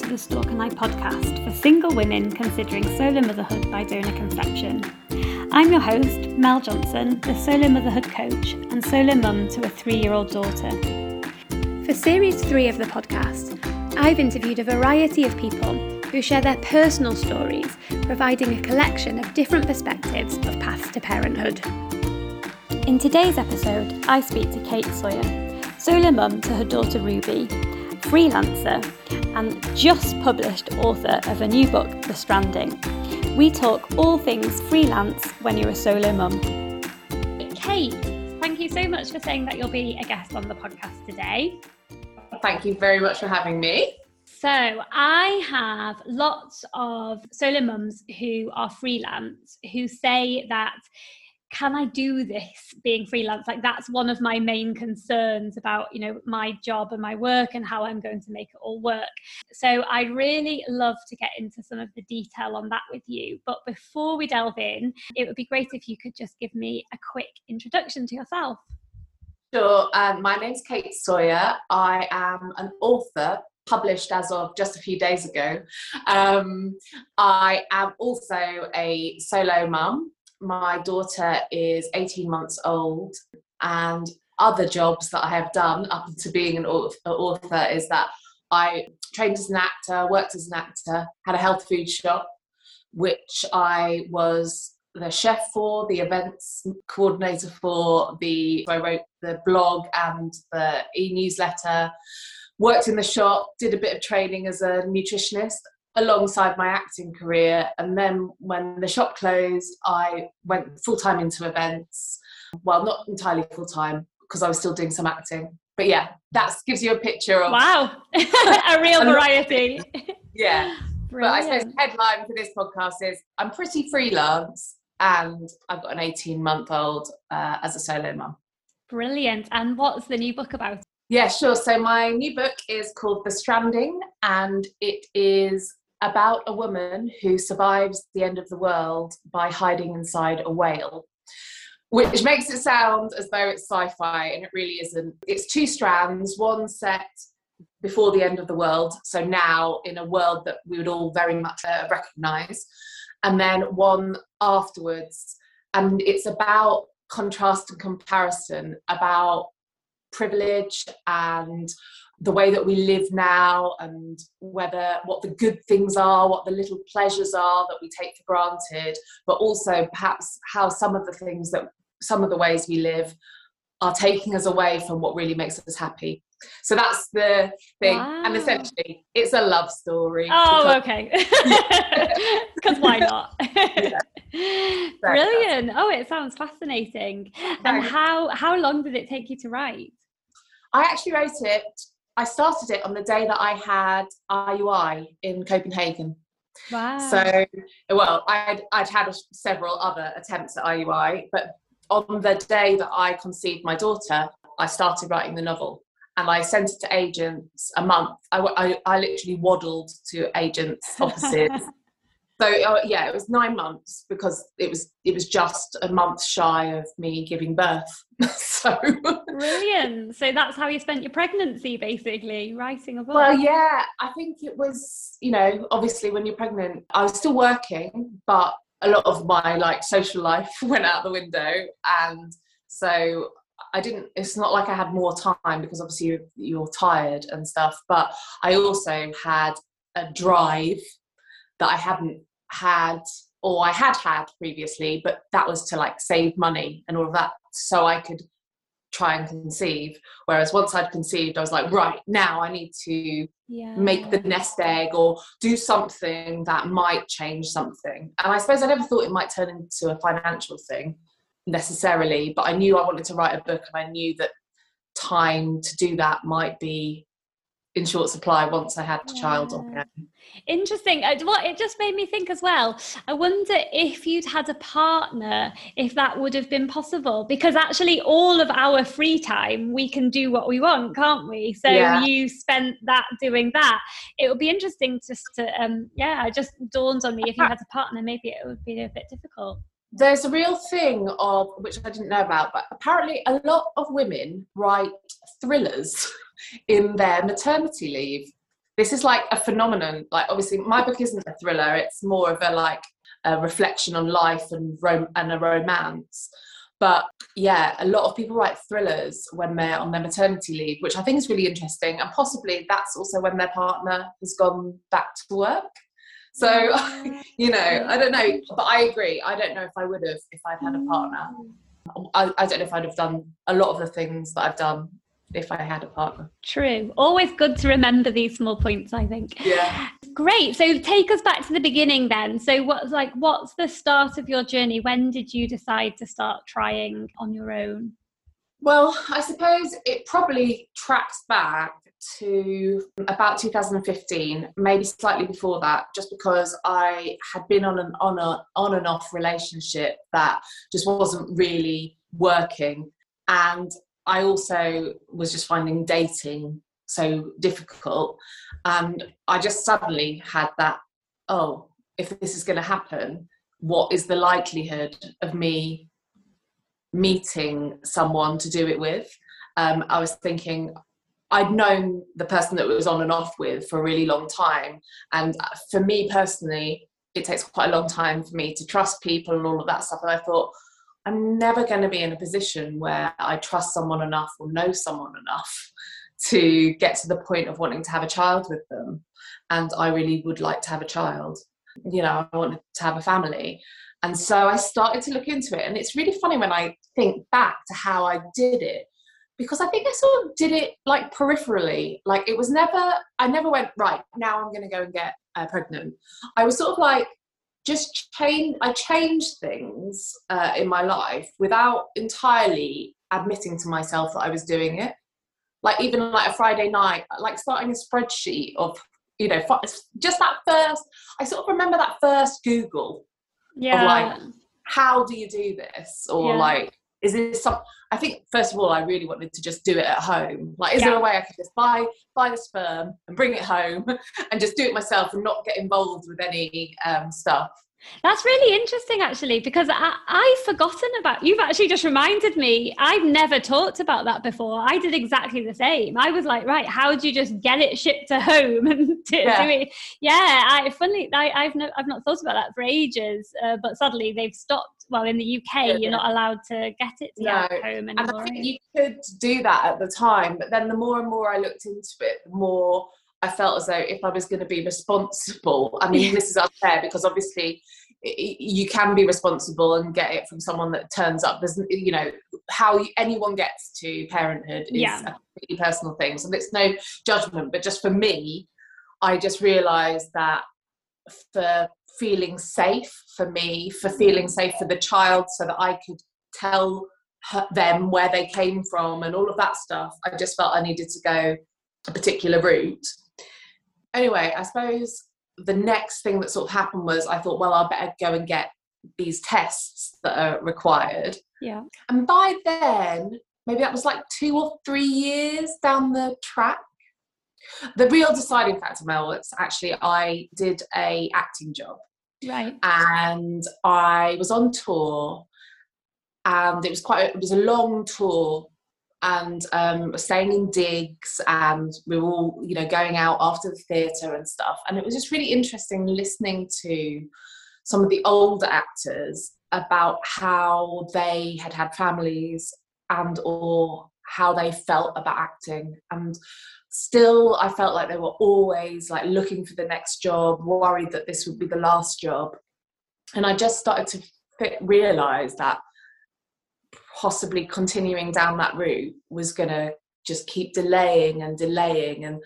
to the Stork and I podcast for single women considering solo motherhood by donor conception. I'm your host, Mel Johnson, the solo motherhood coach and solo mum to a three year old daughter. For series three of the podcast, I've interviewed a variety of people who share their personal stories, providing a collection of different perspectives of paths to parenthood. In today's episode, I speak to Kate Sawyer, solo mum to her daughter Ruby, freelancer, and just published author of a new book, The Stranding. We talk all things freelance when you're a solo mum. Kate, thank you so much for saying that you'll be a guest on the podcast today. Thank you very much for having me. So, I have lots of solo mums who are freelance who say that can I do this being freelance? Like that's one of my main concerns about, you know, my job and my work and how I'm going to make it all work. So I'd really love to get into some of the detail on that with you. But before we delve in, it would be great if you could just give me a quick introduction to yourself. Sure. Um, my name's Kate Sawyer. I am an author published as of just a few days ago. Um, I am also a solo mum my daughter is 18 months old and other jobs that I have done up to being an author is that I trained as an actor, worked as an actor, had a health food shop, which I was the chef for, the events coordinator for, the I wrote the blog and the e-newsletter, worked in the shop, did a bit of training as a nutritionist, alongside my acting career. And then when the shop closed, I went full time into events. Well, not entirely full time because I was still doing some acting. But yeah, that gives you a picture of wow, a real variety. yeah. Brilliant. But I suppose the headline for this podcast is I'm pretty freelance and I've got an 18 month old uh, as a solo mum. Brilliant. And what's the new book about? Yeah, sure. So my new book is called The Stranding, and it is about a woman who survives the end of the world by hiding inside a whale, which makes it sound as though it's sci fi, and it really isn't. It's two strands, one set before the end of the world, so now in a world that we would all very much uh, recognize, and then one afterwards. And it's about contrast and comparison, about privilege and the way that we live now and whether what the good things are what the little pleasures are that we take for granted but also perhaps how some of the things that some of the ways we live are taking us away from what really makes us happy. So that's the thing. Wow. and essentially it's a love story. Oh okay. Because why not? Brilliant. Oh it sounds fascinating. And how how long did it take you to write? I actually wrote it I started it on the day that I had IUI in Copenhagen. Wow. So, well, I'd, I'd had several other attempts at IUI, but on the day that I conceived my daughter, I started writing the novel and I sent it to agents a month. I, I, I literally waddled to agents' offices so uh, yeah it was nine months because it was it was just a month shy of me giving birth. So brilliant. So that's how you spent your pregnancy basically writing a book. Well yeah i think it was you know obviously when you're pregnant i was still working but a lot of my like social life went out the window. And so I didn't, it's not like I had more time because obviously you're, you're tired and stuff, but I also had a drive that I hadn't had or I had had previously, but that was to like save money and all of that so I could try and conceive. Whereas once I'd conceived, I was like, right, now I need to yeah. make the nest egg or do something that might change something. And I suppose I never thought it might turn into a financial thing necessarily, but I knew I wanted to write a book and I knew that time to do that might be in short supply once I had a child on my own. Interesting. Uh, what it just made me think as well. I wonder if you'd had a partner, if that would have been possible. Because actually, all of our free time, we can do what we want, can't we? So yeah. you spent that doing that. It would be interesting just to, um, yeah, it just dawned on me if you had a partner, maybe it would be a bit difficult. There's a real thing of which I didn't know about, but apparently a lot of women write thrillers. in their maternity leave. this is like a phenomenon. Like obviously, my book isn't a thriller; it's more of a like a reflection on life and rom- and a romance. But yeah, a lot of people write thrillers when they're on their maternity leave, which I think is really interesting. And possibly that's also when their partner has gone back to work. So, you know, I don't know, but I agree. I don't know if I would have if I'd had a partner. Mm. I, I don't know if I'd have done a lot of the things that I've done if I had a partner. True. Always good to remember these small points, I think. Yeah. Great. So take us back to the beginning then. So what's like what's the start of your journey? When did you decide to start trying on your own? Well, I suppose it probably tracks back to about 2015, maybe slightly before that, just because I had been on an on a on and off relationship that just wasn't really working. And I also was just finding dating so difficult. And I just suddenly had that, oh, if this is going to happen, what is the likelihood of me meeting someone to do it with? Um, I was thinking, I'd known the person that was on and off with for a really long time. And for me personally, it takes quite a long time for me to trust people and all of that stuff. And I thought, I'm never going to be in a position where I trust someone enough or know someone enough to get to the point of wanting to have a child with them. And I really would like to have a child. You know, I wanted to have a family. And so I started to look into it. And it's really funny when I think back to how I did it because I think I sort of did it like peripherally. Like it was never, I never went, right, now I'm going to go and get uh, pregnant. I was sort of like, just change, I changed things uh, in my life without entirely admitting to myself that I was doing it. Like even like a Friday night, like starting a spreadsheet of, you know, just that first, I sort of remember that first Google yeah. of like, how do you do this? Or yeah. like, is this some i think first of all i really wanted to just do it at home like is yeah. there a way i could just buy buy the sperm and bring it home and just do it myself and not get involved with any um, stuff that's really interesting, actually, because I, I've forgotten about. You've actually just reminded me. I've never talked about that before. I did exactly the same. I was like, right, how do you just get it shipped to home and do, yeah. do it? Yeah, I funnily, I, I've no, I've not thought about that for ages. Uh, but suddenly they've stopped. Well, in the UK, yeah. you're not allowed to get it to no. home anymore. And I think you could do that at the time, but then the more and more I looked into it, the more I felt as though if I was going to be responsible, I mean, this is unfair because obviously you can be responsible and get it from someone that turns up. There's, you know, how anyone gets to parenthood is yeah. a completely personal thing. So it's no judgment, but just for me, I just realised that for feeling safe for me, for mm-hmm. feeling safe for the child, so that I could tell her, them where they came from and all of that stuff, I just felt I needed to go a particular route anyway, I suppose the next thing that sort of happened was I thought, well, I better go and get these tests that are required. Yeah. And by then, maybe that was like two or three years down the track. The real deciding factor, Mel, was actually I did a acting job. Right. And I was on tour and it was quite it was a long tour and um, staying in digs and we were all you know going out after the theatre and stuff. And it was just really interesting listening to some of the older actors about how they had had families and or how they felt about acting. And still i felt like they were always like looking for the next job worried that this would be the last job. And i just started to realize that possibly continuing down that route was going to just keep delaying and delaying. And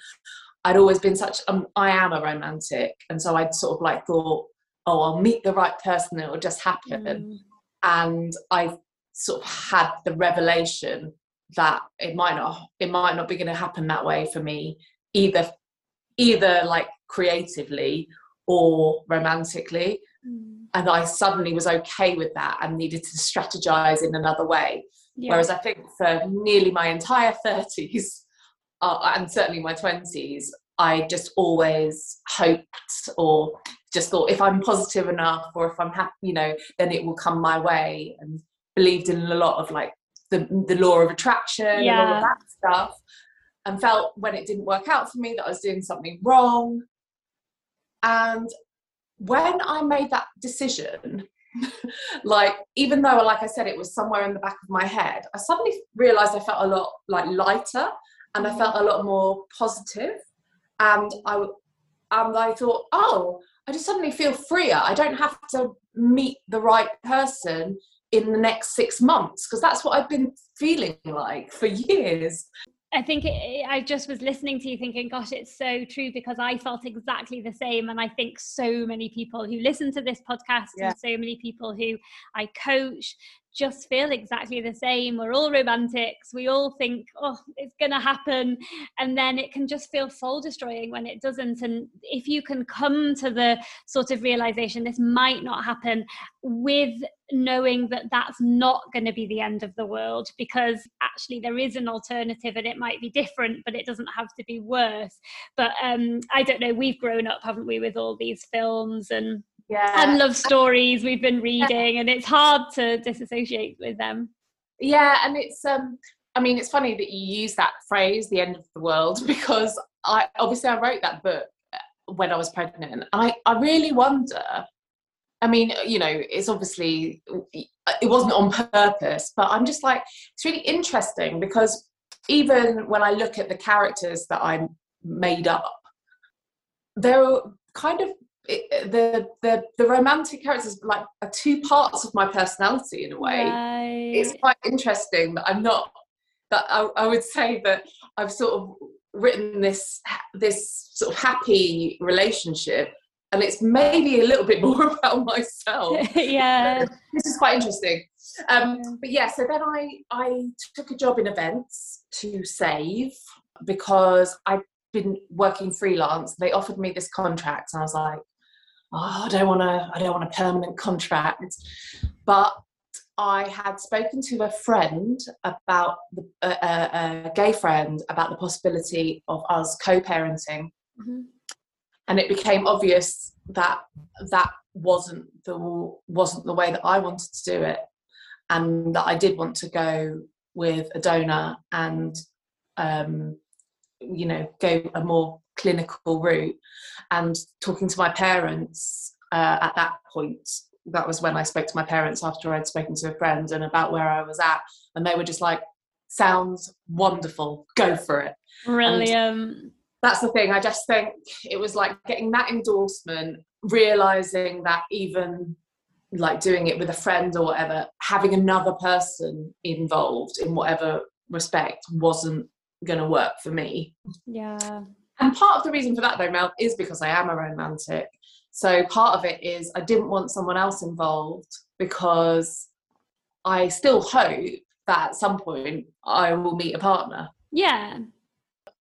I'd always been such um, I am a romantic. And so I'd sort of like thought oh I'll meet the right person it will just happen. Mm. and I sort of had the revelation that it might not it might not be going to happen that way for me either either like creatively or romantically mm and I suddenly was okay with that and needed to strategize in another way. Yeah. Whereas I think for nearly my entire 30s uh, and certainly my 20s, I just always hoped or just thought if I'm positive enough or if I'm happy, you know, then it will come my way and believed in a lot of like the, the law of attraction yeah. and all of that stuff. and felt when it didn't work out for me that I was doing something wrong. And when I made that decision, like even though like I said it was somewhere in the back of my head, I suddenly realized I felt a lot like lighter and I mm. felt a lot more positive and I and I thought, oh, I just suddenly feel freer. I don't have to meet the right person in the next six months because that's what I've been feeling like for years. I think it, I just was listening to you thinking, gosh, it's so true because I felt exactly the same. And I think so many people who listen to this podcast yeah. and so many people who I coach just feel exactly the same. We're all romantics. We all think, oh, it's going to happen. And then it can just feel soul destroying when it doesn't. And if you can come to the sort of realization this might not happen with knowing that that's not going to be the end of the world because actually there is an alternative and it might be different but it doesn't have to be worse but um i don't know we've grown up haven't we with all these films and yeah. and love stories we've been reading and it's hard to disassociate with them yeah and it's um i mean it's funny that you use that phrase the end of the world because i obviously i wrote that book uh, when i was pregnant and i i really wonder i mean you know it's obviously it wasn't on purpose but i'm just like it's really interesting because even when i look at the characters that i made up they're kind of it, the the the romantic characters like are two parts of my personality in a way. Right. It's quite interesting that I'm not that I, I would say that I've sort of written this this sort of happy relationship and it's maybe a little bit more about myself. Yeah. This is quite interesting. Um, but yeah so then i i took a job in events to save because i'd been working freelance. They offered me this contract and i was like oh, I don't want to, I don't want a permanent contract. But I had spoken to a friend about the, a, a, gay friend about the possibility of us co-parenting, mm-hmm. And it became obvious that that wasn't the wasn't the way that I wanted to do it, and that I did want to go with a donor and um, you know go a more clinical route. And talking to my parents uh, at that point that was when i spoke to my parents after i'd spoken to a friend and about where i was at. And they were just like sounds wonderful. Go for it. Brilliant and that's the thing i just think it was like getting that endorsement realizing that even like doing it with a friend or whatever having another person involved in whatever respect wasn't going to work for me yeah and part of the reason for that, though, Mel, is because I am a romantic. So part of it is I didn't want someone else involved because I still hope that at some point I will meet a partner. Yeah.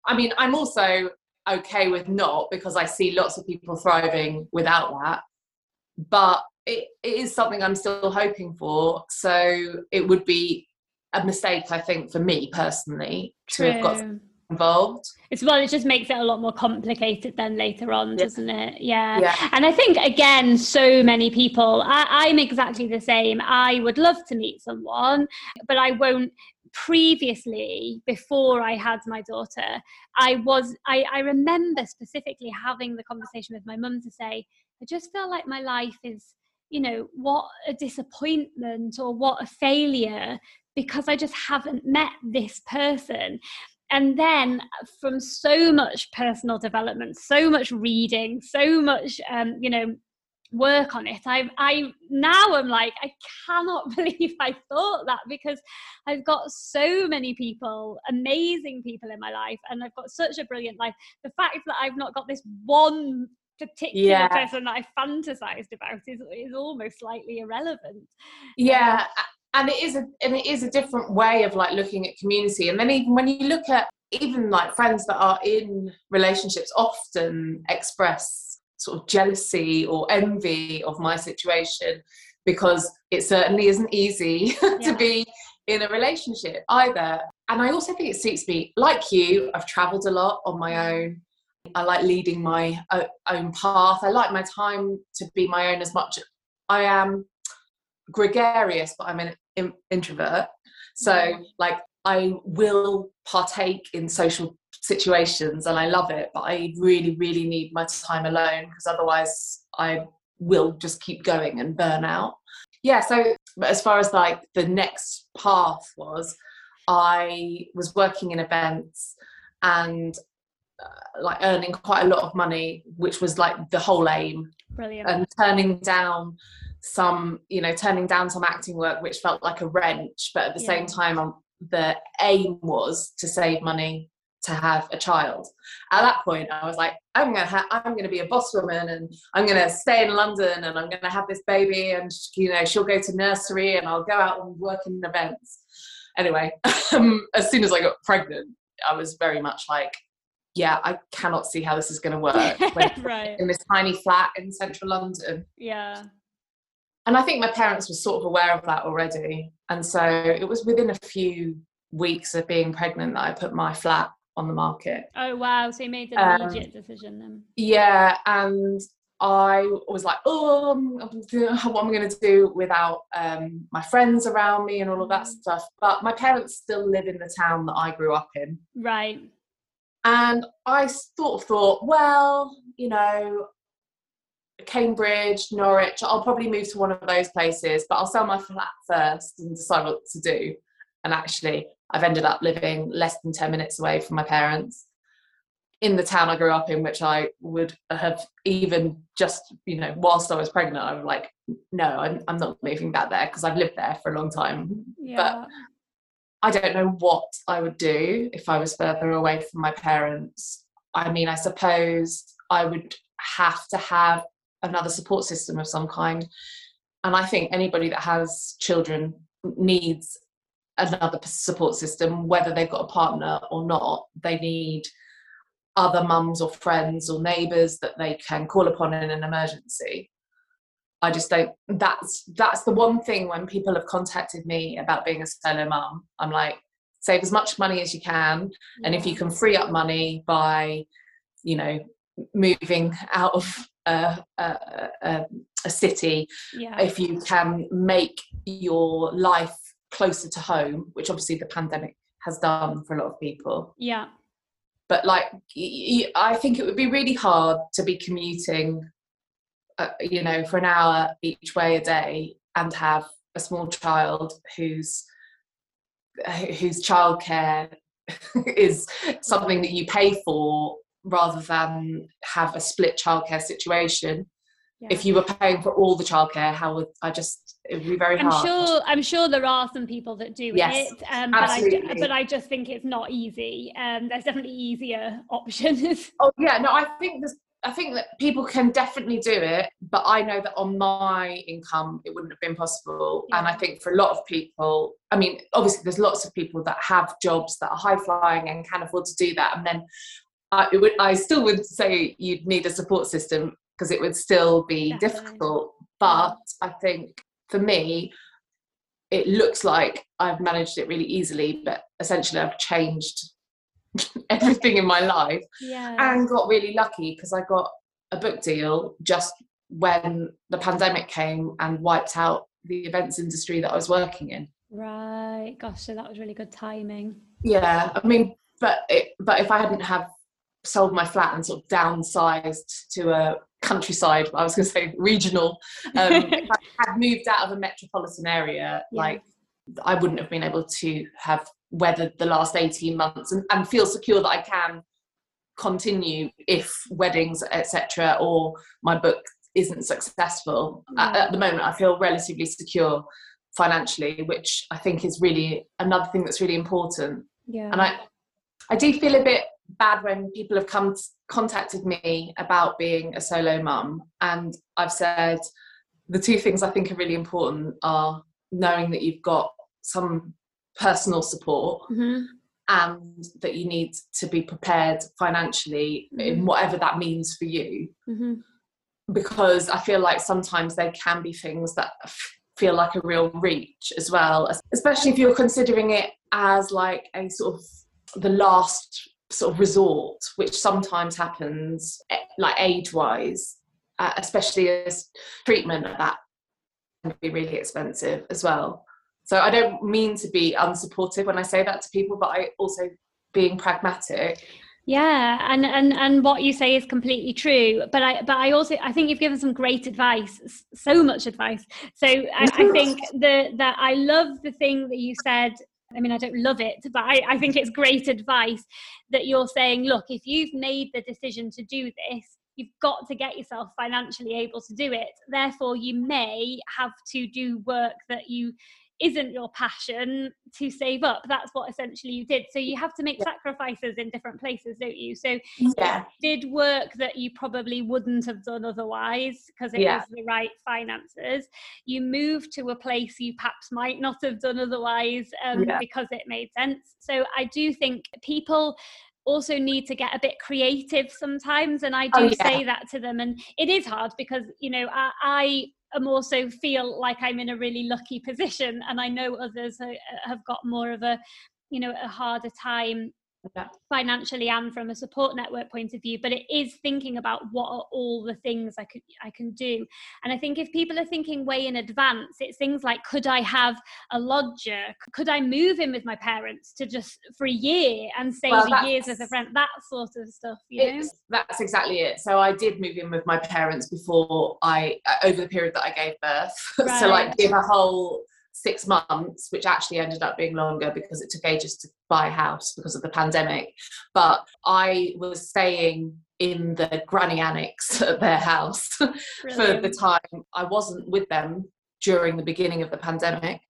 I mean, I'm also okay with not because I see lots of people thriving without that. But it, it is something I'm still hoping for. So it would be a mistake, I think, for me personally True. to have got involved. It's well, it just makes it a lot more complicated then later on, yeah. doesn't it? Yeah. yeah. And I think again, so many people. I, I'm exactly the same. I would love to meet someone, but I won't previously before i had my daughter i was I, I remember specifically having the conversation with my mum to say i just feel like my life is you know what a disappointment or what a failure because i just haven't met this person. And then from so much personal development so much reading so much um, you know work on it. I i now i'm like i cannot believe i thought that because i've got so many people amazing people in my life and i've got such a brilliant life. The fact that i've not got this one particular yeah. person that i fantasized about is, is almost slightly irrelevant. Yeah um, and it is a and it is a different way of like looking at community. And then even when you look at even like friends that are in relationships often express sort of jealousy or envy of my situation because it certainly isn't easy yeah. to be in a relationship either. And i also think it suits me. Like you i've traveled a lot on my mm. own. I like leading my own path. I like my time to be my own as much. I am gregarious but i'm an introvert. So, like, I will partake in social situations and I love it, but I really, really need my time alone because otherwise I will just keep going and burn out. Yeah, so but as far as like the next path was, I was working in events and uh, like earning quite a lot of money, which was like the whole aim. Brilliant. And turning down some, you know, turning down some acting work, which felt like a wrench, but at the yeah. same time, um, the aim was to save money to have a child. At that point, I was like, I'm gonna ha- I'm gonna be a boss woman, and I'm gonna stay in London, and I'm gonna have this baby, and you know she'll go to nursery, and I'll go out and work in events. Anyway, um, as soon as I got pregnant, I was very much like, yeah, I cannot see how this is going to work right. in this tiny flat in central London. Yeah. And I think my parents were sort of aware of that already. And so it was within a few weeks of being pregnant that I put my flat on the market. Oh wow! So you made an um, immediate decision then. Yeah, and I was like, oh, what am I going to do without um, my friends around me and all of that mm. stuff? But my parents still live in the town that I grew up in. Right. And I sort of thought, well, you know, Cambridge, Norwich, I'll probably move to one of those places, but I'll sell my flat first and decide what to do. And actually, I've ended up living less than 10 minutes away from my parents in the town I grew up in, which I would have even just, you know, whilst I was pregnant, I was like, no, I'm, I'm not moving back there because I've lived there for a long time. Yeah. But I don't know what I would do if I was further away from my parents. I mean, I suppose I would have to have another support system of some kind. And I think anybody that has children needs another support system, whether they've got a partner or not. They need other mums or friends or neighbours that they can call upon in an emergency. I just don't. That's that's the one thing when people have contacted me about being a solo mum. I'm like, save as much money as you can, and if you can free up money by, you know, moving out of a, a, a, a city, yeah. if you can make your life closer to home, which obviously the pandemic has done for a lot of people. Yeah. But like, I think it would be really hard to be commuting, uh, you know, for an hour each way a day and have a small child whose whose childcare is something that you pay for rather than have a split childcare situation yeah. if you were paying for all the childcare how would i just it would be very I'm hard sure i'm sure there are some people that do yes, it um, but i but i just think it's not easy um, there's definitely easier options oh yeah no i think there's I think that people can definitely do it, but I know that on my income it wouldn't have been possible. Yeah. And I think for a lot of people, I mean, obviously there's lots of people that have jobs that are high flying and can afford to do that. And then I, would, I still would say you'd need a support system because it would still be Definitely. difficult. But I think for me, it looks like I've managed it really easily, but essentially I've changed everything in my life yeah. and got really lucky because I got a book deal just when the pandemic came and wiped out the events industry that I was working in. Right. Gosh, so that was really good timing. Yeah. I mean, but it, but if I hadn't have sold my flat and sort of downsized to a countryside, I was going to say regional, um, if I had moved out of a metropolitan area, yeah. like I wouldn't have been able to have weathered the last 18 months and, and feel secure that I can continue if weddings, etc., or my book isn't successful. Yeah. At, at the moment, I feel relatively secure financially, which I think is really another thing that's really important. Yeah. And I, I do feel a bit bad when people have come contacted me about being a solo mum and I've said the two things I think are really important are knowing that you've got some personal support mm-hmm. and that you need to be prepared financially mm-hmm. in whatever that means for you mm-hmm. because I feel like sometimes there can be things that feel like a real reach as well especially if you're considering it as like a sort of the last sort of resort, which sometimes happens, eh, like age wise, uh, especially as treatment of that can be really expensive as well. So I don't mean to be unsupportive when I say that to people, but I also being pragmatic. yeah and and and what you say is completely true but i but i also i think you've given some great advice so much advice so i, I think the that i love the thing that you said I mean, I don't love it, but I, I think it's great advice that you're saying, look, if you've made the decision to do this, you've got to get yourself financially able to do it. Therefore, you may have to do work that you isn't your passion to save up that's what essentially you did so you have to make yeah. sacrifices in different places don't you so yeah did work that you probably wouldn't have done otherwise because it yeah. was the right finances you moved to a place you perhaps might not have done otherwise um, yeah. because it made sense so i do think people also need to get a bit creative sometimes and i oh, do oh, yeah. say that to them and it is hard because you know I, I am also feel like I'm in a really lucky position, and I know others have got more of a, you know, a harder time yeah. financially and from a support network point of view but it is thinking about what are all the things i could i can do. And i think if people are thinking way in advance it's things like could i have a lodger? Could i move in with my parents to just for a year and save well, years as a rent? That sort of stuff you know? That's exactly it. So i did move in with my parents before i uh, over the period that i gave birth. Right. so like give a whole six months, which actually ended up being longer because it took ages to buy a house because of the pandemic. But I was staying in the granny annex at their house for the time. I wasn't with them during the beginning of the pandemic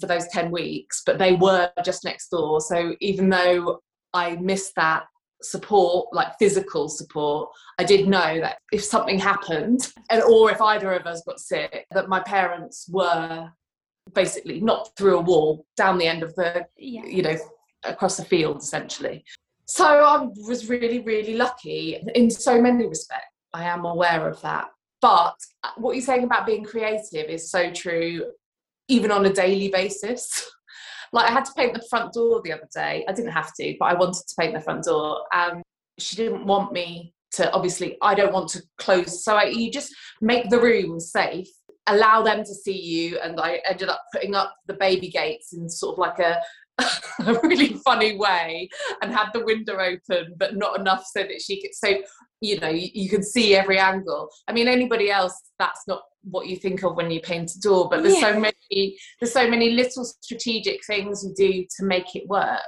for those 10 weeks, but they were just next door. So even though I missed that support like physical support i did know that if something happened and or if either of us got sick that my parents were basically not through a wall down the end of the yeah. you know across the field essentially. So i was really really lucky in so many respects. I am aware of that. But what you're saying about being creative is so true even on a daily basis. Like i had to paint the front door the other day. I didn't have to but i wanted to paint the front door. And she didn't want me to obviously i don't want to close. So I, you just make the room safe allow them to see you and i ended up putting up the baby gates in sort of like a, a really funny way and had the window open but not enough so that she could so you know you, you can see every angle i mean anybody else that's not what you think of when you paint a door but there's yeah. so many there's so many little strategic things you do to make it work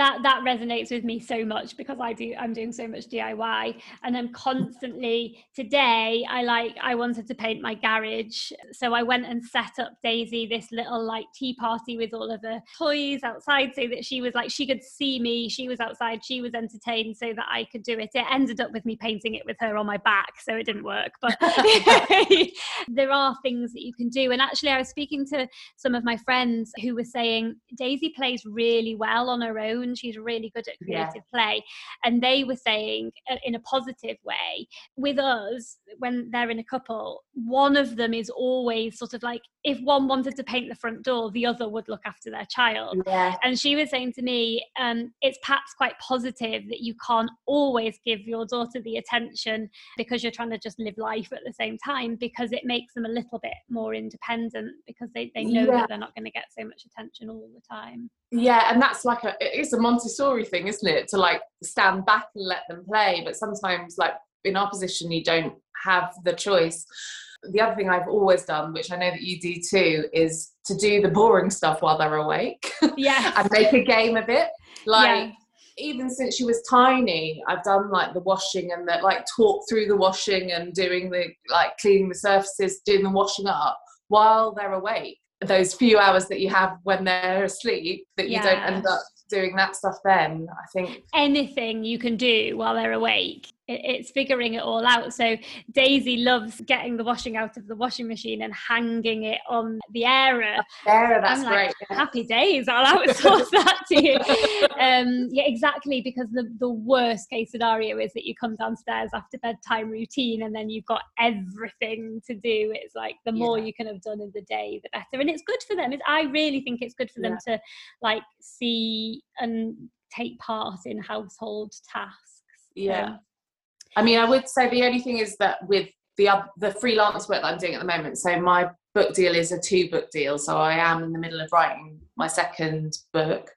that that resonates with me so much because I do I'm doing so much DIY and I'm constantly today I like I wanted to paint my garage. So I went and set up Daisy this little like tea party with all of the toys outside so that she was like she could see me she was outside she was entertained so that I could do it. It ended up with me painting it with her on my back so it didn't work but there are things that you can do. And actually I was speaking to some of my friends who were saying Daisy plays really well on her own she's really good at creative yeah. play and they were saying uh, in a positive way with us when they're in a couple one of them is always sort of like if one wanted to paint the front door the other would look after their child yeah. and she was saying to me um, it's perhaps quite positive that you can't always give your daughter the attention because you're trying to just live life at the same time because it makes them a little bit more independent because they, they know yeah. that they're not going to get so much attention all the time yeah and that's like a it's a montessori thing isn't it to like stand back and let them play but sometimes like in our position you don't have the choice the other thing I've always done, which I know that you do too, is to do the boring stuff while they're awake. Yeah. and make a game of it. Like yeah. even since she was tiny, I've done like the washing and the like talk through the washing and doing the like cleaning the surfaces, doing the washing up while they're awake those few hours that you have when they're asleep that you don't end up doing that stuff then i think anything you can do while they're awake it's figuring it all out. So Daisy loves getting the washing out of the washing machine and hanging it on the airer. Airer, that's like, great. Happy days, I'll outsource that to you. Um, yeah, exactly, because the, the worst case scenario is that you come downstairs after bedtime routine and then you've got everything to do. It's like the more yeah. you can have done in the day, the better. And it's good for them. It's, I really think it's good for them yeah. to like see and take part in household tasks. Yeah. I mean, I would say the only thing is that with the the freelance work that I'm doing at the moment, so my book deal is a two book deal, so I am in the middle of writing my second book.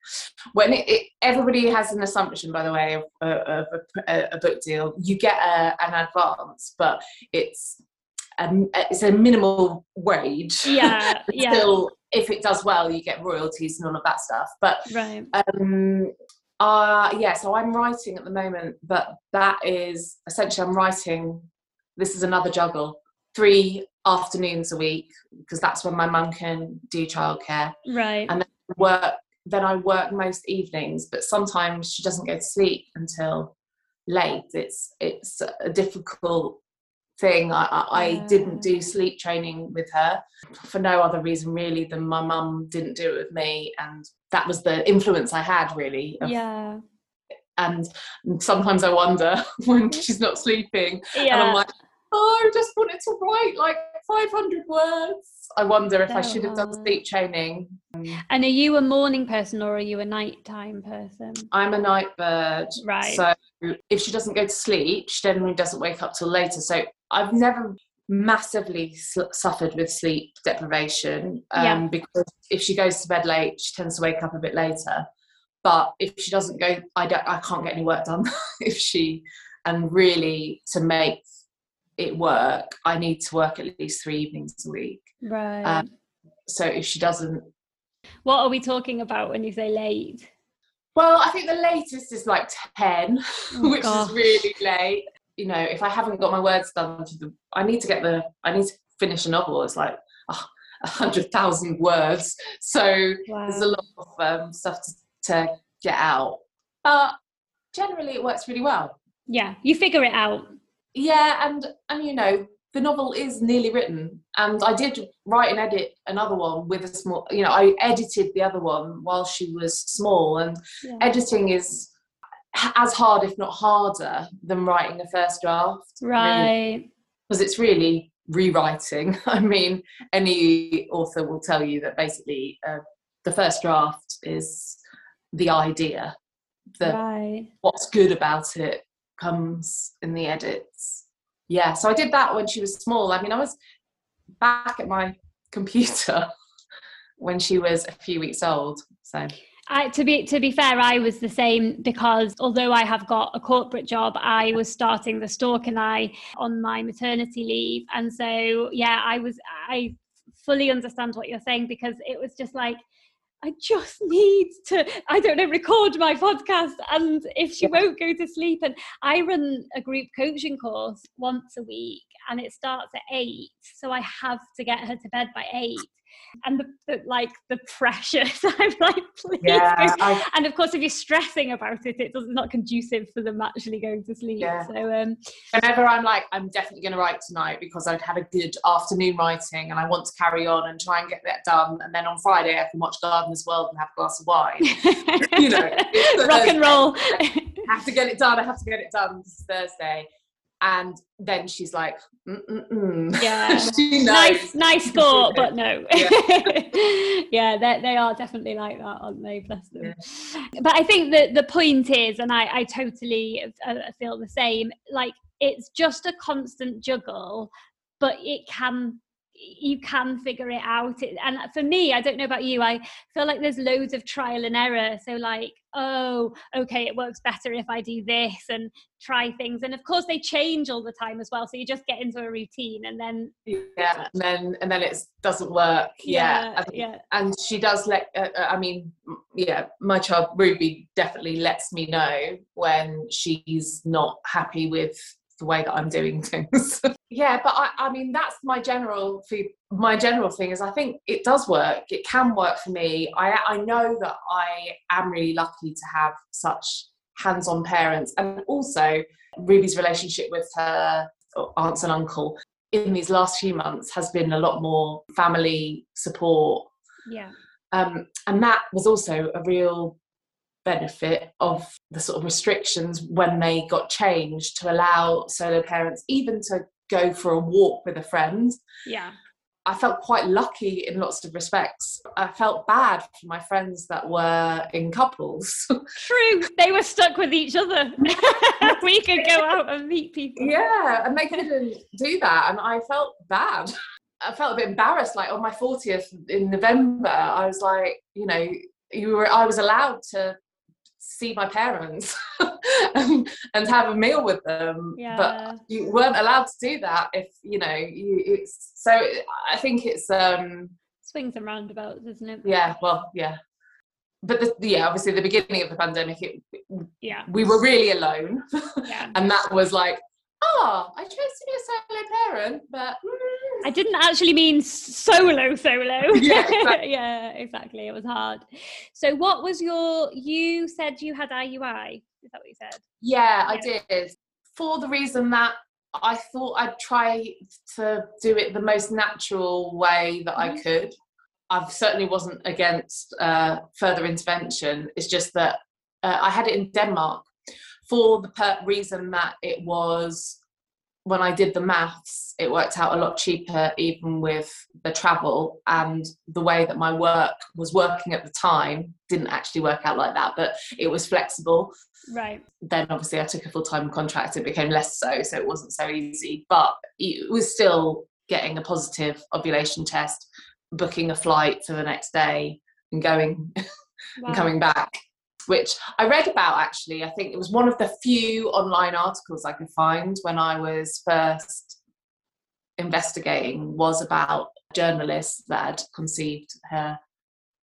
When it, it, everybody has an assumption, by the way, of, of a, a, book deal, you get a, an advance, but it's a, it's a minimal wage. Yeah, yeah. Still, if it does well, you get royalties and all of that stuff. But right. Um, uh, yeah, so I'm writing at the moment, but that is essentially I'm writing. This is another juggle. Three afternoons a week because that's when my mum can do childcare. Right. And then work. Then I work most evenings, but sometimes she doesn't go to sleep until late. It's it's a difficult thing. I, I, I didn't do sleep training with her for no other reason really than my mum didn't do it with me, and that was the influence I had really. Of, yeah. And sometimes I wonder when she's not sleeping, yeah. and I'm like, oh, I just wanted to write like 500 words. I wonder if oh, I should have done sleep training. Mm. And are you a morning person or are you a nighttime person? I'm a night bird. Right. So if she doesn't go to sleep, she generally doesn't wake up till later. So I've never massively suffered with sleep deprivation um, yeah. because if she goes to bed late, she tends to wake up a bit later. But if she doesn't go, I don't, I can't get any work done. if she, and really to make it work, I need to work at least three evenings a week. Right. Um, so if she doesn't, what are we talking about when you say late? Well, I think the latest is like ten, oh, which gosh. is really late. You know, if I haven't got my words done to the, I need to get the, I need to finish a novel. It's like a oh, hundred thousand words, so wow. there's a lot of um, stuff to, to get out. But generally, it works really well. Yeah, you figure it out yeah and and you know the novel is nearly written and i did write and edit another one with a small you know i edited the other one while she was small and yeah. editing is as hard if not harder than writing a first draft right because it's really rewriting i mean any author will tell you that basically uh, the first draft is the idea the right. what's good about it comes in the edits. Yeah, so I did that when she was small. I mean, I was back at my computer when she was a few weeks old. So I, to be to be fair, I was the same because although I have got a corporate job, I was starting the Stork and I on my maternity leave, and so yeah, I was I fully understand what you're saying because it was just like I just need to, I don't know, record my podcast. And if she won't go to sleep, and I run a group coaching course once a week and it starts at eight. So I have to get her to bed by eight and the, the, like the pressure. So I'm like, please. Yeah, I, and of course, if you're stressing about it, it doesn't not conducive for them actually going to sleep. Yeah. So um, whenever I'm like, I'm definitely going to write tonight because I've had a good afternoon writing and I want to carry on and try and get that done. And then on Friday I can watch Gardener's World and have a glass of wine. you know, rock and roll. I have to get it done. I have to get it done. This Thursday and then she's like Mm-mm-mm. yeah. Nice nice thought but no. Yeah, yeah they, they are definitely like that aren't they? Bless them. Yeah. but i think that the point is and i i totally uh, feel the same like it's just a constant juggle but it can you can figure it out. And for me i don't know about you i feel like there's loads of trial and error. So like oh okay it works better if i do this and try things. And of course they change all the time as well. So you just get into a routine and then yeah and then and then it doesn't work. Yeah yeah, yeah. and she does let uh, uh, i mean yeah my child ruby definitely lets me know when she's not happy with the way that I'm doing things. yeah, but I, I mean that's my general my general thing is I think it does work. It can work for me. I I know that I am really lucky to have such hands-on parents and also Ruby's relationship with her aunts and uncle in these last few months has been a lot more family support. Yeah. Um, and that was also a real benefit of the sort of restrictions when they got changed to allow solo parents even to go for a walk with a friend. Yeah. I felt quite lucky in lots of respects. I felt bad for my friends that were in couples. True, they were stuck with each other. we could go out and meet people. Yeah, and they couldn't do that, and I felt bad. I felt a bit embarrassed. Like on my 40th in November, I was like, you know, you were I was allowed to see my parents and, and, have a meal with them. Yeah. but you weren't allowed to do that if you know you it's so i think it's um swings and roundabouts isn't it? Yeah well yeah. But the, yeah obviously the beginning of the pandemic it, yeah. we were really alone. Yeah. and that was like oh i chose to be a solo parent but I didn't actually mean solo solo. Yeah exactly. yeah, exactly. It was hard. So what was your you said you had IUI? Is that what you said? Yeah, yeah. I did. For the reason that I thought I'd try to do it the most natural way that mm-hmm. I could. I certainly wasn't against uh, further intervention. It's just that uh, I had it in Denmark for the per- reason that it was when I did the maths, it worked out a lot cheaper, even with the travel and the way that my work was working at the time didn't actually work out like that, but it was flexible. Right. Then obviously I took a full time contract, it became less so, so it wasn't so easy, but it was still getting a positive ovulation test, booking a flight for the next day, and going wow. and coming back which I read about actually. I think it was one of the few online articles I could find when I was first investigating was about a journalist that had conceived her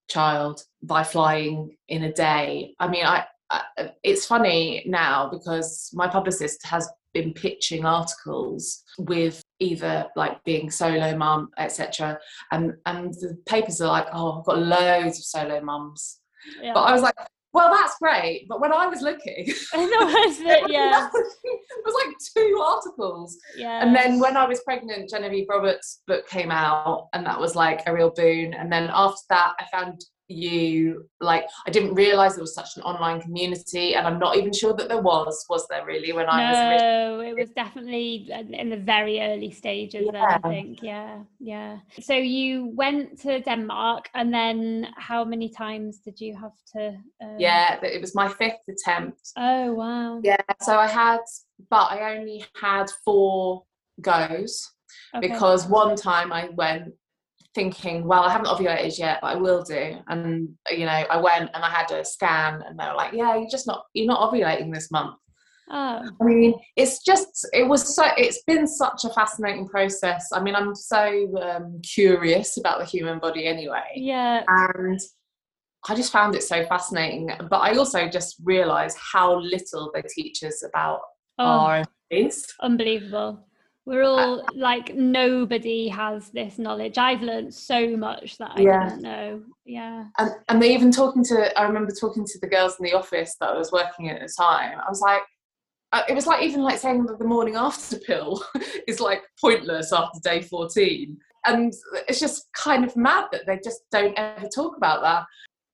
child by flying in a day. I mean, I, I it's funny now because my publicist has been pitching articles with either like being solo mum etc and and the papers are like oh i've got loads of solo mums yeah. but i was like well, that's great. But when I was looking, I know, it, yeah. it was like two articles. Yeah. And then when I was pregnant, Genevieve Roberts' book came out, and that was like a real boon. And then after that, I found you like i didn't realize there was such an online community and i'm not even sure that there was was there really when i was no it was definitely in the very early stages yeah. i think yeah yeah so you went to denmark and then how many times did you have to um... yeah it was my fifth attempt oh wow yeah so i had but i only had four goes okay. because one time i went thinking, well, I haven't ovulated yet, but I will do. And you know, I went and I had a scan, and they were like, yeah, you're just not you're not ovulating this month. Oh. I mean, it's just it was so it's been such a fascinating process. I mean, I'm so um, curious about the human body anyway. Yeah. And I just found it so fascinating. But I also just realised how little they teach us about oh, our bodies. Unbelievable. We're all like nobody has this knowledge. I've learned so much that I yeah. didn't know. Yeah. And and they even talking to I remember talking to the girls in the office that I was working at the time. I was like uh, it was like even like saying that the morning after pill is like pointless after day 14 and it's just kind of mad that they just don't ever talk about that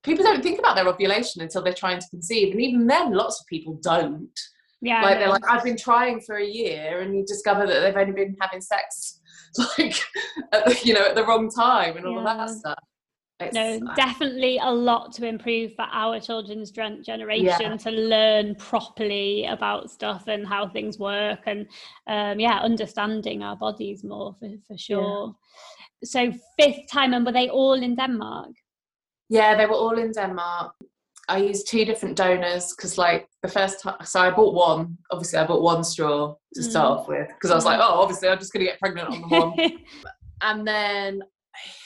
people don't think about their ovulation until they're trying to conceive and even then lots of people don't yeah. Like they're like, I've been trying for a year, and you discover that they've only been having sex, like, at the, you know, at the wrong time and all yeah. of that stuff. It's, no, definitely a lot to improve for our children's generation yeah. to learn properly about stuff and how things work, and um, yeah, understanding our bodies more for, for sure. Yeah. So fifth time, and were they all in Denmark? Yeah, they were all in Denmark. I used two different donors because, like, the first time, so I bought one. Obviously, I bought one straw to mm. start off with because I was like, oh, obviously, I'm just going to get pregnant on the one. and then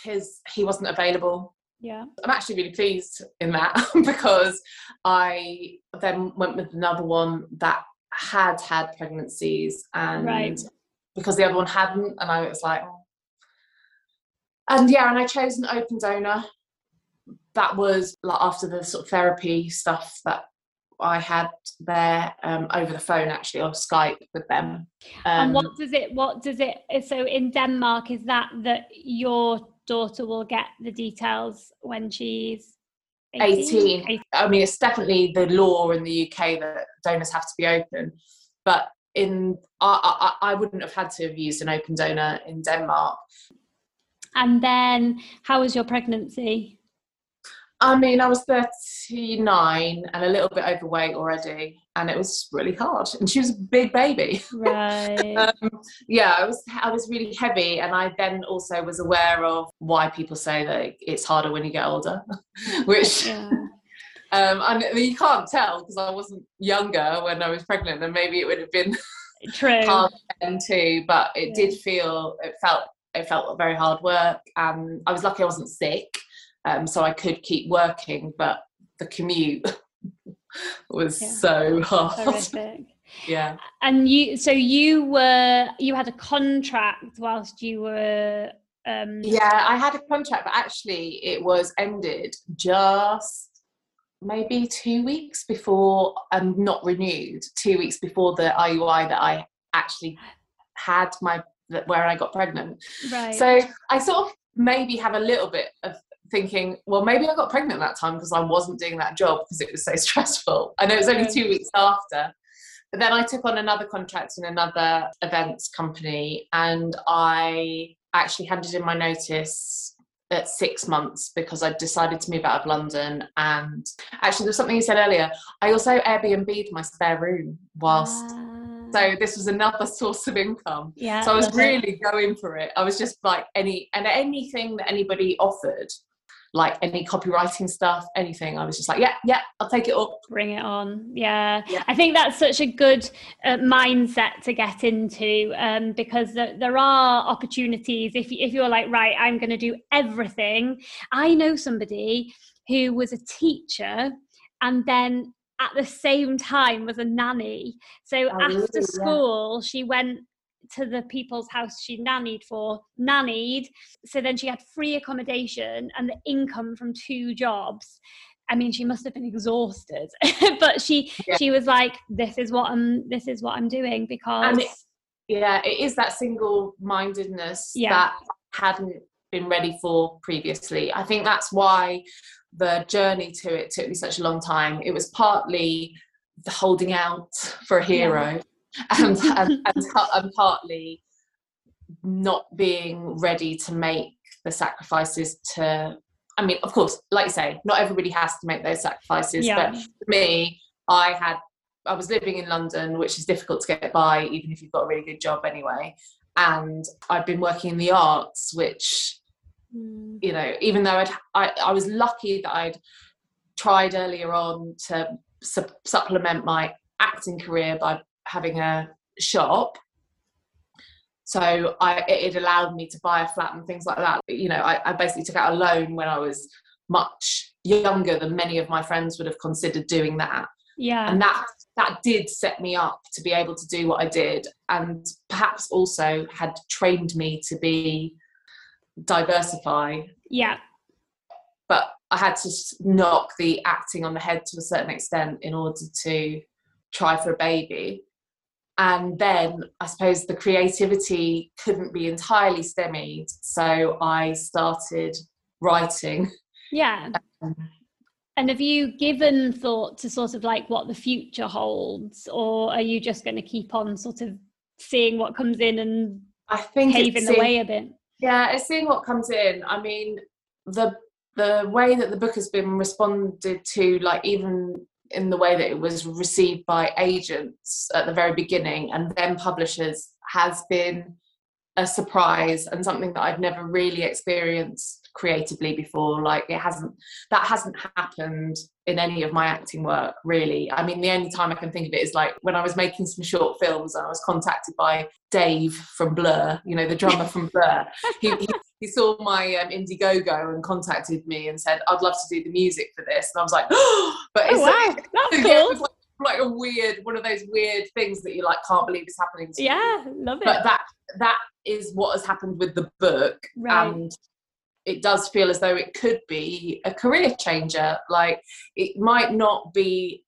his he wasn't available. Yeah, I'm actually really pleased in that because I then went with another one that had had pregnancies and right. because the other one hadn't, and I was like, oh. and yeah, and I chose an open donor that was like after the sort of therapy stuff that I had there um, over the phone actually on Skype with them. Um, and what does it? What does it? So in Denmark, is that that your daughter will get the details when she's 18? 18. 18. I mean, it's definitely the law in the UK that donors have to be open, but in I, I, I wouldn't have had to have used an open donor in Denmark. And then, how was your pregnancy? I mean, I was 39 and a little bit overweight already. and it was really hard. And she was a big baby. Right. um, yeah, I was I was really heavy, and I then also was aware of why people say that it's harder when you get older, which. yeah. Um, and you can't tell because I wasn't younger when I was pregnant, and maybe it would have been True. hard then too. But it Yeah. did feel it felt it felt very hard work. Um, I was lucky I wasn't sick, um, so I could keep working. But the commute was Yeah. so hard. Horrific. yeah. And you, so you were, you had a contract whilst you were. Um, Yeah, I had a contract, but actually it was ended just maybe two weeks before and not renewed. Two weeks before the IUI that I actually had my where I got pregnant. Right. So I sort of maybe have a little bit of thinking, well, maybe I got pregnant that time because I wasn't doing that job because it was so stressful. I know it was only two weeks after. But then I took on another contract in another events company and I actually handed in my notice at six months because I decided to move out of London. And actually, there's something you said earlier. I also Airbnb'd my spare room whilst. Ah, So this was another source of income. yeah. So I was really going for it. I was just like any and anything that anybody offered, like any copywriting stuff, anything. I was just like, yeah, yeah, I'll take it up. bring it on yeah, Yeah. i think that's such a good uh, mindset to get into um, because there, there are opportunities if, if you're like right i'm going to do everything i know somebody who was a teacher and then at the same time was a nanny so Oh, after really? Yeah. school she went to the people's house she nannied for nannied so then she had free accommodation and the income from two jobs I mean, she must have been exhausted, but she Yeah. she was like, "This is what I'm. This is what I'm doing because it- Yeah, it is that single mindedness Yeah. that hadn't been ready for previously. I think that's why the journey to it took me such a long time. It was partly the holding out for a hero and, and, and, and partly not being ready to make the sacrifices to I mean, of course, like you say, not everybody has to make those sacrifices, Yeah. but for me, I had I was living in London, which is difficult to get by, even if you've got a really good job anyway. And I've been working in the arts, which Mm, you know, even though I'd, I I was lucky that I'd tried earlier on to su- supplement my acting career by having a shop. So I it allowed me to buy a flat and things like that. You know, I, I basically took out a loan when I was much younger than many of my friends would have considered doing that yeah, and that that did set me up to be able to do what I did, and perhaps also had trained me to be diversify. yeah, But I had to knock the acting on the head to a certain extent in order to try for a baby. And then I suppose the creativity couldn't be entirely stymied, so I started writing. yeah. Um, and have you given thought to sort of like what the future holds, or are you just going to keep on sort of seeing what comes in and I think paving the way a bit? Yeah, it's seeing what comes in. I mean, the the way that the book has been responded to, like even in the way that it was received by agents at the very beginning and then publishers, has been a surprise and something that I've never really experienced creatively before. Like it hasn't that hasn't happened in any of my acting work really. I mean, the only time I can think of it is like when I was making some short films and I was contacted by Dave from Blur, you know, the drummer from Blur. He, he, he saw my um, Indiegogo and contacted me and said, "I'd love to do the music for this." And I was like, "But Oh it's wow, that's yeah, cool. like, like a weird one of those weird things that you like can't believe is happening to you." Yeah, love it. but that that is what has happened with the book Right. and it does feel as though it could be a career changer. Like it might not be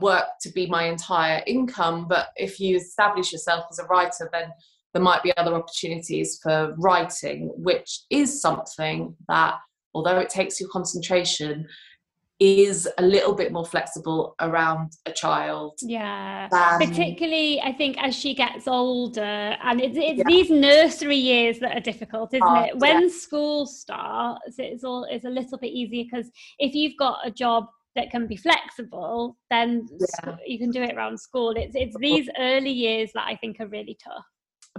work to be my entire income but if you establish yourself as a writer then there might be other opportunities for writing which is something that although it takes your concentration is a little bit more flexible around a child yeah. than particularly i think as she gets older and it's, it's Yeah. these nursery years that are difficult isn't Oh, it when school starts it's all it's a little bit easier because if you've got a job that can be flexible, then yeah. you can do it around school. It's it's these early years that I think are really tough.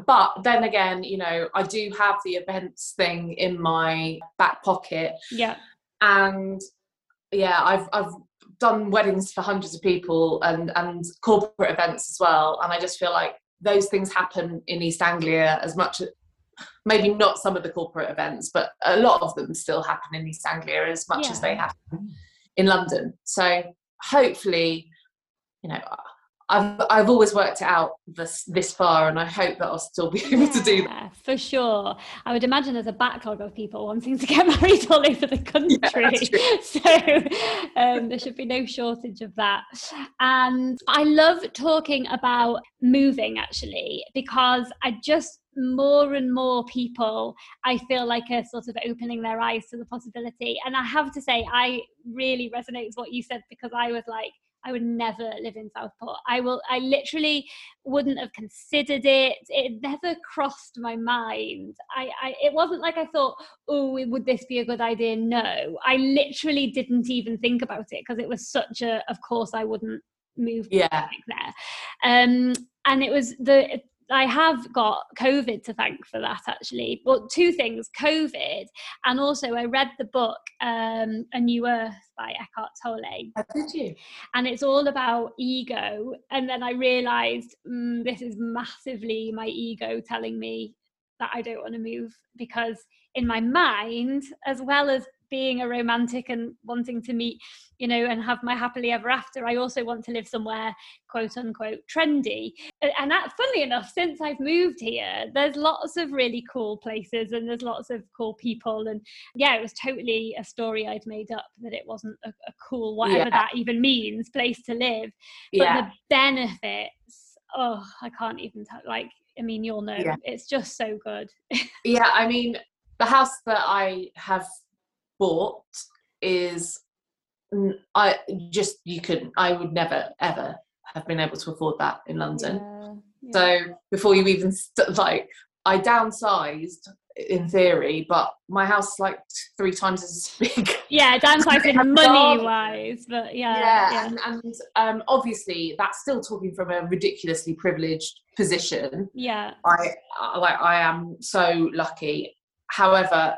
But then again, you know, I do have the events thing in my back pocket. Yeah. And yeah, I've I've done weddings for hundreds of people and and corporate events as well. And I just feel like those things happen in East Anglia as much maybe not some of the corporate events, but a lot of them still happen in East Anglia as much yeah. as they happen in London. So hopefully, you know, I've I've always worked it out this this far, and I hope that I'll still be able yeah, to do that. For sure, I would imagine there's a backlog of people wanting to get married all over the country, yeah, so um, there should be no shortage of that. And I love talking about moving actually because I just more and more people I feel like are sort of opening their eyes to the possibility. And I have to say, I really resonate with what you said because I was like I would never live in Southport. I will. I literally wouldn't have considered it. It never crossed my mind. I. I it wasn't like I thought, oh, would this be a good idea? No, I literally didn't even think about it because it was such a. Of course, I wouldn't move yeah. like there. Um, and it was the I have got COVID to thank for that actually. But two things COVID, and also I read the book um, A New Earth by Eckhart Tolle. How did you? And it's all about ego. And then I realized mm, this is massively my ego telling me that I don't want to move because in my mind, as well as being a romantic and wanting to meet, you know, and have my happily ever after, I also want to live somewhere quote unquote trendy. And that, funnily enough, since I've moved here, there's lots of really cool places and there's lots of cool people. And yeah, it was totally a story I'd made up that it wasn't a, a cool, whatever yeah. that even means, place to live. But yeah. the benefits, oh, I can't even tell, like, I mean, you'll know, yeah. it's just so good. yeah, I mean, the house that I have bought is I just you could I would never ever have been able to afford that in London. Yeah, yeah. So before you even st- like I downsized in theory, but my house is like three times as big. Yeah, downsizing money wise, but yeah. Yeah, yeah. and, and um, obviously that's still talking from a ridiculously privileged position. Yeah, I like I am so lucky. However,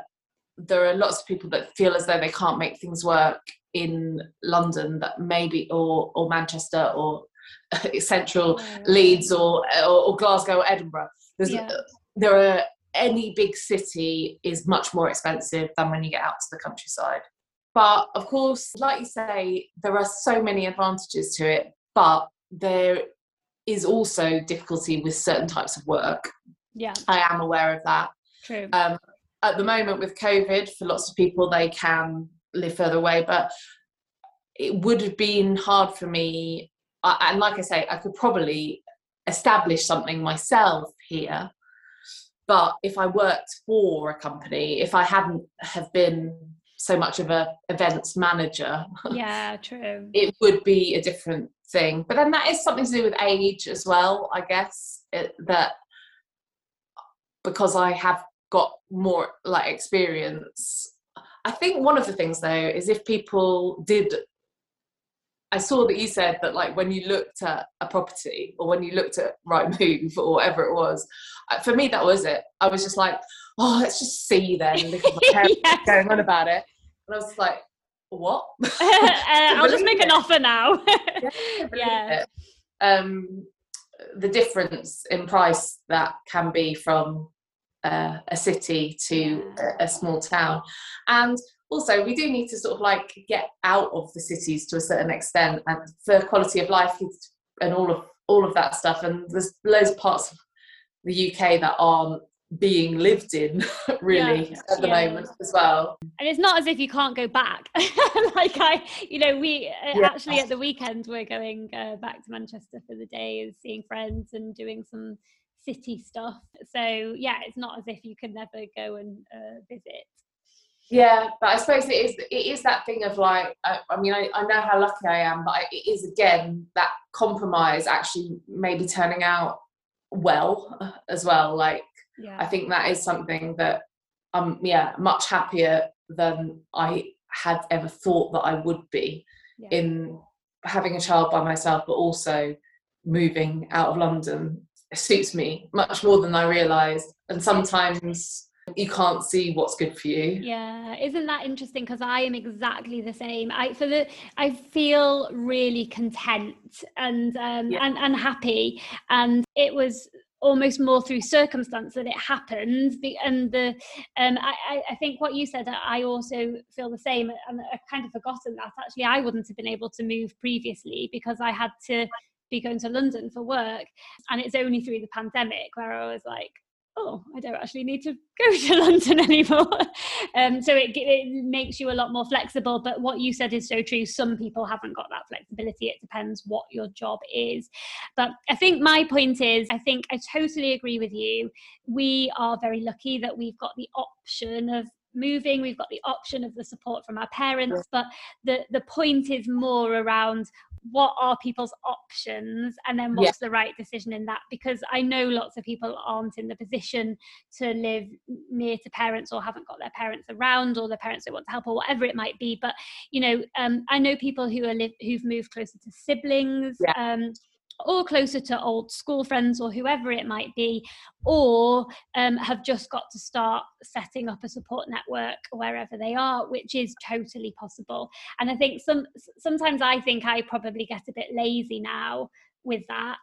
there are lots of people that feel as though they can't make things work in London that maybe or or Manchester or central Leeds or, or, or Glasgow or Edinburgh. Yeah. There are any big city is much more expensive than when you get out to the countryside. But of course, like you say, there are so many advantages to it, but there is also difficulty with certain types of work. Yeah. I am aware of that. True. Um, at the moment with COVID, for lots of people, they can live further away, but it would have been hard for me. And like I say, I could probably establish something myself here. But if I worked for a company, if I hadn't have been so much of a events manager, yeah, true, it would be a different thing. But then that is something to do with age as well, I guess. It, that because I have got more like experience i think one of the things though is if people did i saw that you said that like when you looked at a property or when you looked at Rightmove or whatever it was uh, for me that was it i was just like oh let's just see then because my parents yes. going on about it and i was like what uh, i'll just make it. an offer now yeah, yeah. um the difference in price that can be from uh, a city to a, a, small town. And also we do need to sort of like get out of the cities to a certain extent and for quality of life and all of all of that stuff. And there's loads of parts of the uk that aren't being lived in really yeah, at the yeah. moment as well. And it's not as if you can't go back. Like i you know we uh, yeah. actually at the weekend we're going uh, back to manchester for the day and seeing friends and doing some city stuff. So yeah, it's not as if you can never go and uh, visit. Yeah, but I suppose it is it is that thing of like I, I mean I, I know how lucky I am, but I, it is again that compromise actually maybe turning out well as well. Like yeah. I think that is something that I'm yeah much happier than I had ever thought that I would be yeah. in having a child by myself, but also moving out of London suits me much more than I realised. And sometimes you can't see what's good for you. Yeah isn't that interesting? Because i am exactly the same. I for the i feel really content and um yeah. and, and happy. And it was almost more through circumstance that it happened. And the um I, I think what you said i also feel the same and i've kind of forgotten that actually i wouldn't have been able to move previously because i had to be going to london for work and it's only through the pandemic where i was like oh, I don't actually need to go to London anymore. um, so it, it makes you a lot more flexible. But what you said is so true. Some people haven't got that flexibility. It depends what your job is. But I think my point is, I think I totally agree with you. We are very lucky that we've got the option of moving we've got the option of the support from our parents but the the point is more around what are people's options and then what's yeah. the right decision in that because i know lots of people aren't in the position to live near to parents or haven't got their parents around or their parents don't want to help or whatever it might be but you know um, i know people who are live who've moved closer to siblings yeah. um, or closer to old school friends or whoever it might be, or um, have just got to start setting up a support network wherever they are, which is totally possible. And I think some sometimes I think I probably get a bit lazy now with that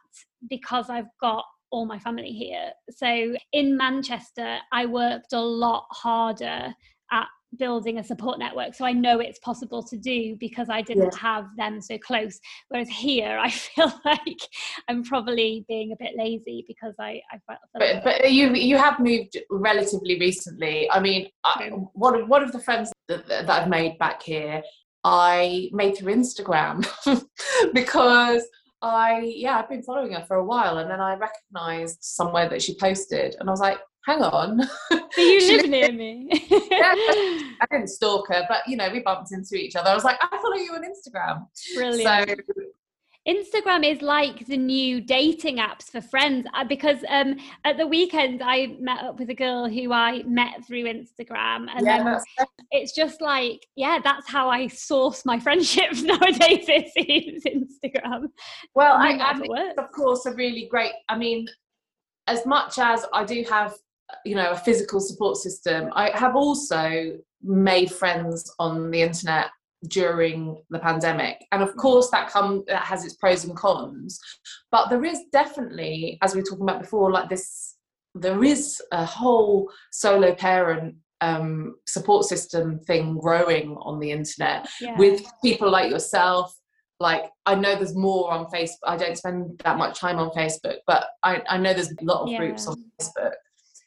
because I've got all my family here. So in Manchester, I worked a lot harder at building a support network so i know it's possible to do because i didn't have them so close. Whereas here i feel like i'm probably being a bit lazy because i i felt but, but you you have moved relatively recently. I mean I, one, of, one of the friends that, that i've made back here i made through instagram because I yeah, I've been following her for a while, and then I recognised somewhere that she posted, and I was like, hang on. So you live near me. yeah, I didn't stalk her, but you know, we bumped into each other. I was like, I follow you on Instagram. Brilliant. So Instagram is like the new dating apps for friends uh, because um, at the weekend I met up with a girl who I met through Instagram, and yeah, then it's just like, yeah, that's how I source my friendships nowadays. It seems Instagram. Well, I, I of course a really great. I mean, as much as I do have, you know, a physical support system, I have also made friends on the internet during the pandemic and of course that come that has its pros and cons but there is definitely as we were talking about before like this there is a whole solo parent um, support system thing growing on the internet yeah. with people like yourself like I know there's more on Facebook. I don't spend that much time on Facebook, but I, I know there's a lot of yeah. groups on Facebook.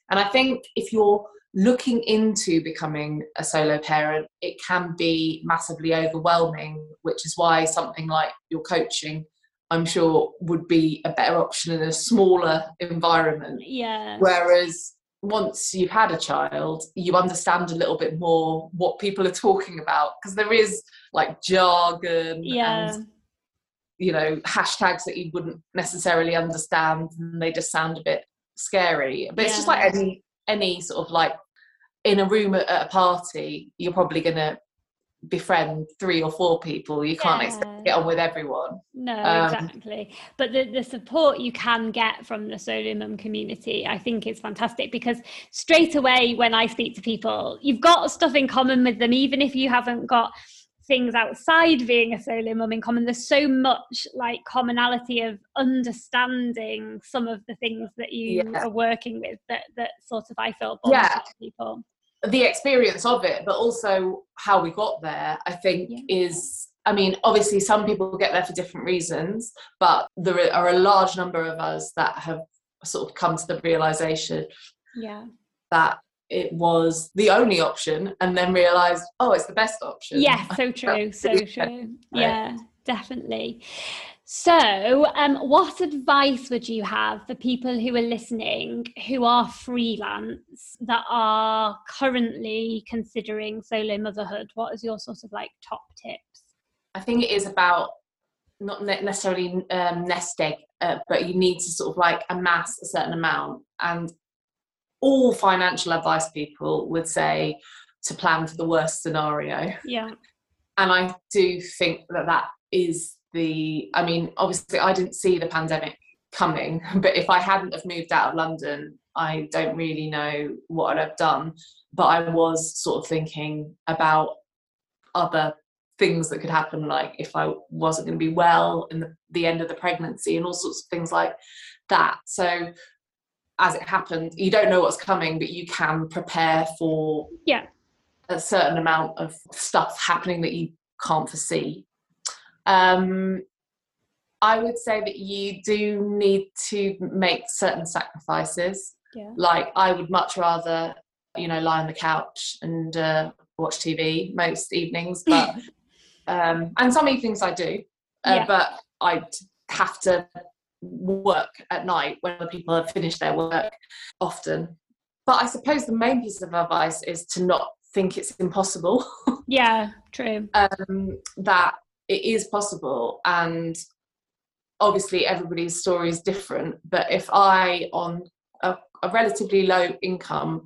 And I think if you're looking into becoming a solo parent, it can be massively overwhelming, which is why something like your coaching, I'm sure, would be a better option in a smaller environment. Yeah. Whereas once you've had a child, you understand a little bit more what people are talking about because there is like jargon yeah. and you know hashtags that you wouldn't necessarily understand and they just sound a bit scary. But yeah. it's just like any any sort of like in a room at a party, you're probably gonna befriend three or four people you can't yeah. expect to get on with everyone no um, exactly but the, the support you can get from the solo mum community i think is fantastic because straight away when i speak to people you've got stuff in common with them even if you haven't got things outside being a solo mum in common there's so much like commonality of understanding some of the things that you yeah. are working with that that sort of i feel yeah people the experience of it, but also how we got there, I think yeah. is I mean, obviously, some people get there for different reasons, but there are a large number of us that have sort of come to the realization yeah. that it was the only option and then realized, oh, it's the best option. Yeah, so true, so true. Yeah, definitely. So, um, what advice would you have for people who are listening who are freelance that are currently considering solo motherhood? What is your sort of like top tips? I think it is about not necessarily um, nest egg, uh, but you need to sort of like amass a certain amount. And all financial advice people would say to plan for the worst scenario. Yeah and I do think that that is the. I mean, obviously, I didn't see the pandemic coming, but if I hadn't have moved out of London, I don't really know what I'd have done. But I was sort of thinking about other things that could happen, like if I wasn't going to be well in the, the end of the pregnancy and all sorts of things like that. So as it happens you don't know what's coming, but you can prepare for yeah a certain amount of stuff happening that you can't foresee. Um, I would say that you do need to make certain sacrifices. Yeah. Like I would much rather, you know, lie on the couch and uh, watch TV most evenings, but um, and some evenings I do, uh, Yeah. but I'd have to work at night when the people have finished their work often. But I suppose the main piece of advice is to not think it's impossible. Yeah, true. um, that it is possible and obviously everybody's story is different but if i on a, a relatively low income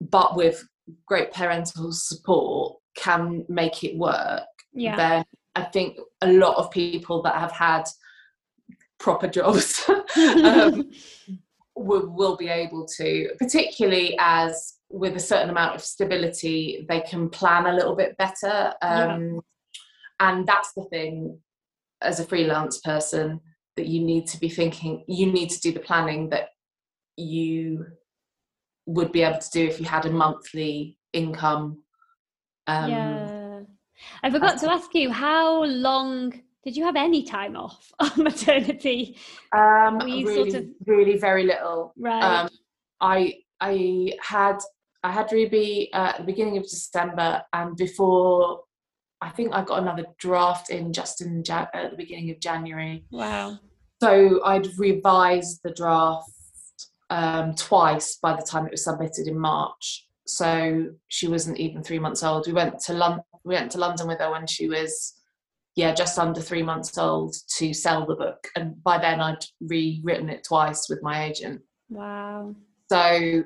but with great parental support can make it work Yeah. then i think a lot of people that have had proper jobs um, will, will be able to, particularly as with a certain amount of stability, they can plan a little bit better. Um, And that's the thing as a freelance person that you need to be thinking, you need to do the planning that you would be able to do if you had a monthly income. Um, yeah. I forgot to ask you, how long did you have any time off on maternity? Um, really, sort of- really very little. Right. Um, I I had I had Ruby uh, at the beginning of December, and before I think I got another draft in just in Jan- at the beginning of January. wow. So I'd revised the draft um, twice by the time it was submitted in March. So she wasn't even three months old. We went to London. We went to London with her when she was, yeah, just under three months old to sell the book. And by then I'd rewritten it twice with my agent. Wow. So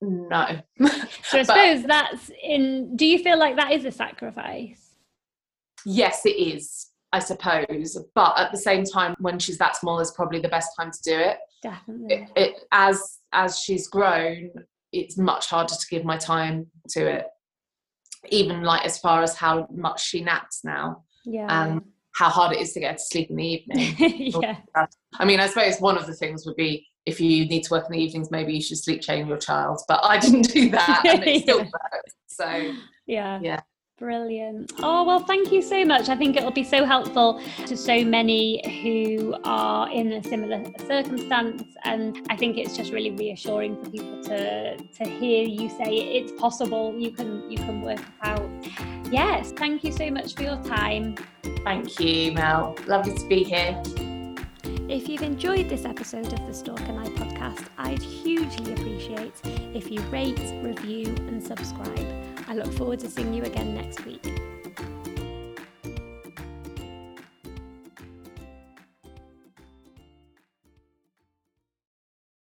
no. So I But- suppose that's in. Do you feel like that is a sacrifice? yes, it is. I suppose, but at the same time, when she's that small, is probably the best time to do it. Definitely. it, it as as she's grown it's much harder to give my time to it even like as far as how much she naps now Yeah. Um, and how hard it is to get to sleep in the evening yeah. i mean i suppose one of the things would be if you need to work in the evenings maybe you should sleep train your child but i didn't do that and it still Yeah. worked so Yeah. Yeah. Brilliant. Oh, well, thank you so much. I think it'll be so helpful to so many who are in a similar circumstance. And I think it's just really reassuring for people to, to hear you say it's possible. You can you can work it out. Yes, thank you so much for your time. thank you mel lovely to be here If you've enjoyed this episode of the Stork and I podcast, I'd hugely appreciate if you rate, review, and subscribe. I look forward to seeing you again next week.